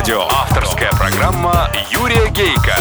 Авторадио. Авторская программа Юрия Гейка.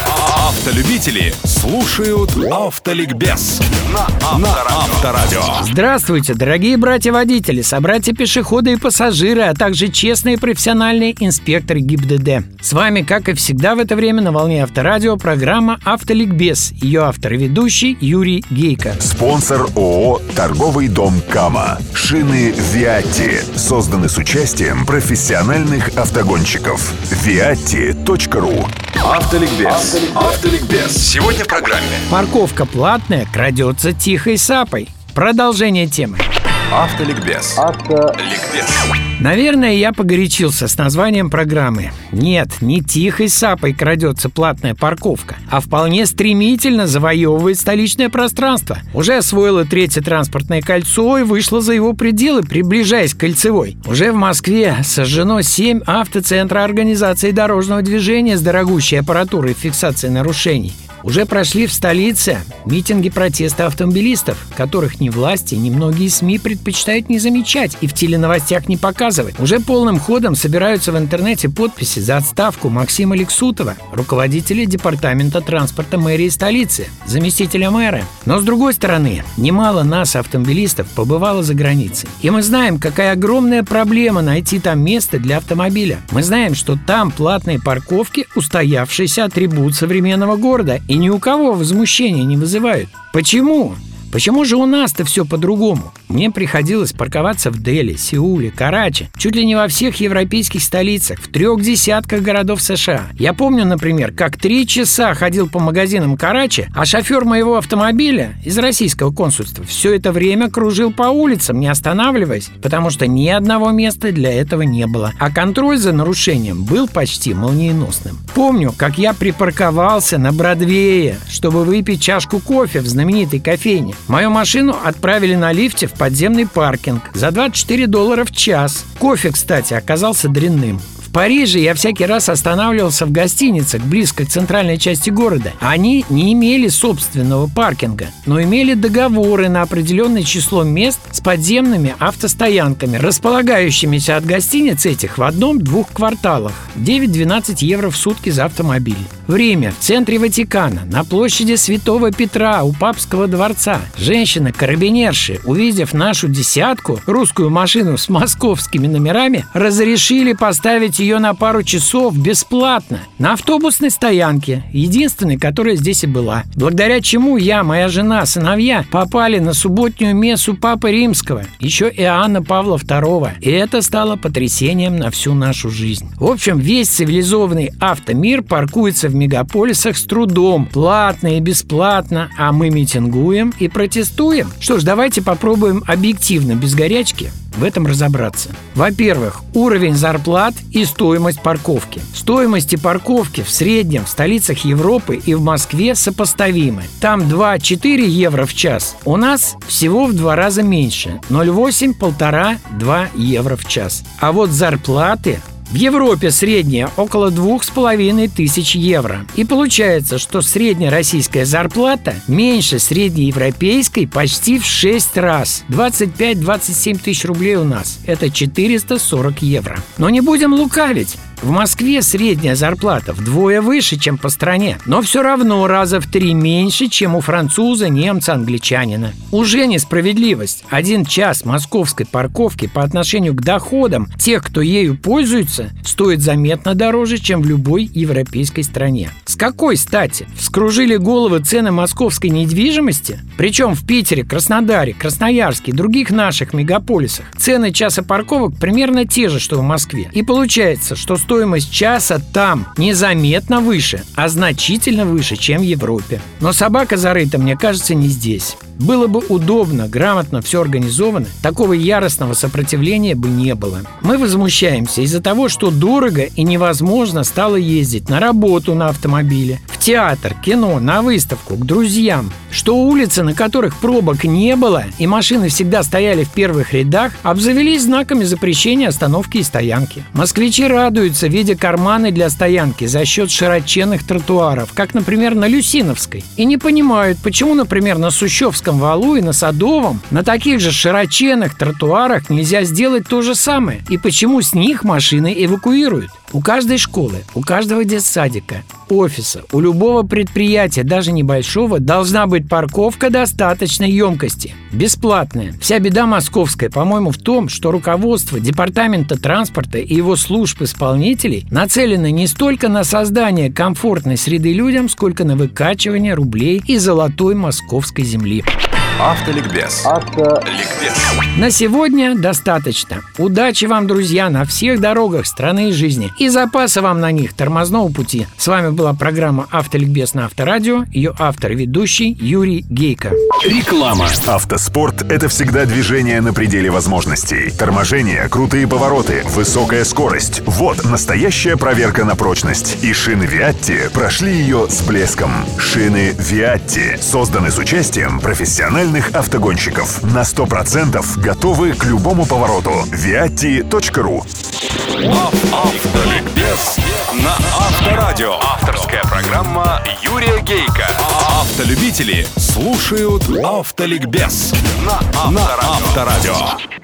Автолюбители слушают Автоликбез на Авторадио. Здравствуйте, дорогие братья-водители, собратья-пешеходы и пассажиры, а также честные профессиональные инспекторы ГИБДД. С вами, как и всегда в это время на волне Авторадио, программа «Автоликбез». Ее автор и ведущий Юрий Гейко. Спонсор ООО «Торговый дом Кама». Шины «Виатти» созданы с участием профессиональных автогонщиков. viatti.ru Автоликбез. Автоликбез. Сегодня в программе. Парковка платная, крадется тихой сапой. Продолжение темы. Автоликбез. Автоликбез. Наверное, я погорячился с названием программы. Нет, не тихой сапой крадется платная парковка, а вполне стремительно завоевывает столичное пространство. Уже освоила третье транспортное кольцо и вышла за его пределы, приближаясь к кольцевой. Уже в Москве сожжено 7 автоцентра организации дорожного движения с дорогущей аппаратурой фиксации нарушений. Уже прошли в столице митинги протеста автомобилистов, которых ни власти, ни многие СМИ предпочитают не замечать и в теленовостях не показывать. Уже полным ходом собираются в интернете подписи за отставку Максима Лексутова, руководителя департамента транспорта мэрии столицы, заместителя мэра. Но с другой стороны, немало нас, автомобилистов, побывало за границей. И мы знаем, какая огромная проблема найти там место для автомобиля. Мы знаем, что там платные парковки – устоявшийся атрибут современного города, и ни у кого возмущения не вызывают. Почему? Почему же у нас-то все по-другому? Мне приходилось парковаться в Дели, Сеуле, Карачи, чуть ли не во всех европейских столицах, в трех десятках городов США. Я помню, например, как три часа ходил по магазинам Карачи, а шофер моего автомобиля из российского консульства все это время кружил по улицам, не останавливаясь, потому что ни одного места для этого не было. А контроль за нарушением был почти молниеносным. Помню, как я припарковался на Бродвее, чтобы выпить чашку кофе в знаменитой кофейне. Мою машину отправили на лифте в подземный паркинг за 24 доллара в час. Кофе, кстати, оказался дрянным. Париже я всякий раз останавливался в гостиницах близко к центральной части города. Они не имели собственного паркинга, но имели договоры на определенное число мест с подземными автостоянками, располагающимися от гостиниц этих в одном-двух кварталах. 9-12 евро в сутки за автомобиль. Время в центре Ватикана, на площади Святого Петра у Папского дворца. Женщины-карабинерши, увидев нашу десятку, русскую машину с московскими номерами, разрешили поставить ее на пару часов бесплатно на автобусной стоянке, единственной, которая здесь и была. Благодаря чему я, моя жена, сыновья попали на субботнюю мессу Папы Римского, еще Иоанна Павла II. И это стало потрясением на всю нашу жизнь. В общем, весь цивилизованный автомир паркуется в мегаполисах с трудом, платно и бесплатно, а мы митингуем и протестуем. Что ж, давайте попробуем объективно, без горячки, в этом разобраться. Во-первых, уровень зарплат и стоимость парковки. Стоимости парковки в среднем в столицах Европы и в Москве сопоставимы. Там 2-4 евро в час. У нас всего в два раза меньше. 0,8-1,5-2 евро в час. А вот зарплаты в Европе средняя около двух с половиной тысяч евро. И получается, что средняя российская зарплата меньше среднеевропейской почти в 6 раз. 25-27 тысяч рублей у нас. Это 440 евро. Но не будем лукавить. В Москве средняя зарплата вдвое выше, чем по стране, но все равно раза в три меньше, чем у француза, немца, англичанина. Уже несправедливость. Один час московской парковки по отношению к доходам тех, кто ею пользуется, стоит заметно дороже, чем в любой европейской стране. С какой стати? Вскружили головы цены московской недвижимости? Причем в Питере, Краснодаре, Красноярске и других наших мегаполисах цены часа парковок примерно те же, что в Москве. И получается, что стоимость часа там незаметно выше, а значительно выше, чем в Европе. Но собака зарыта, мне кажется, не здесь. Было бы удобно, грамотно все организовано, такого яростного сопротивления бы не было. Мы возмущаемся из-за того, что дорого и невозможно стало ездить на работу на автомобиле, в театр, кино, на выставку, к друзьям, что улицы, на которых пробок не было и машины всегда стояли в первых рядах, обзавелись знаками запрещения остановки и стоянки. Москвичи радуются, видя карманы для стоянки за счет широченных тротуаров, как, например, на Люсиновской, и не понимают, почему, например, на Сущевском валу и на Садовом на таких же широченных тротуарах нельзя сделать то же самое, и почему с них машины эвакуируют. У каждой школы, у каждого детсадика, офиса, у любого предприятия, даже небольшого, должна быть парковка достаточной емкости. Бесплатная. Вся беда московская, по-моему, в том, что руководство Департамента транспорта и его служб исполнителей нацелены не столько на создание комфортной среды людям, сколько на выкачивание рублей из золотой московской земли. Автоликбез. Автоликбез. На сегодня достаточно. Удачи вам, друзья, на всех дорогах страны и жизни. И запаса вам на них тормозного пути. С вами была программа «Автоликбез» на Авторадио. Ее автор и ведущий Юрий Гейко. Реклама. Автоспорт – это всегда движение на пределе возможностей. Торможение, крутые повороты, высокая скорость – вот настоящая проверка на прочность. И шины Виатти прошли ее с блеском. Шины Виатти созданы с участием профессиональных автогонщиков. На 100% готовы к любому повороту. viatti.ru Автоликбез на Авторадио. Авторская программа Юрия Гейка. Автолюбители слушают Автоликбез на Авторадио.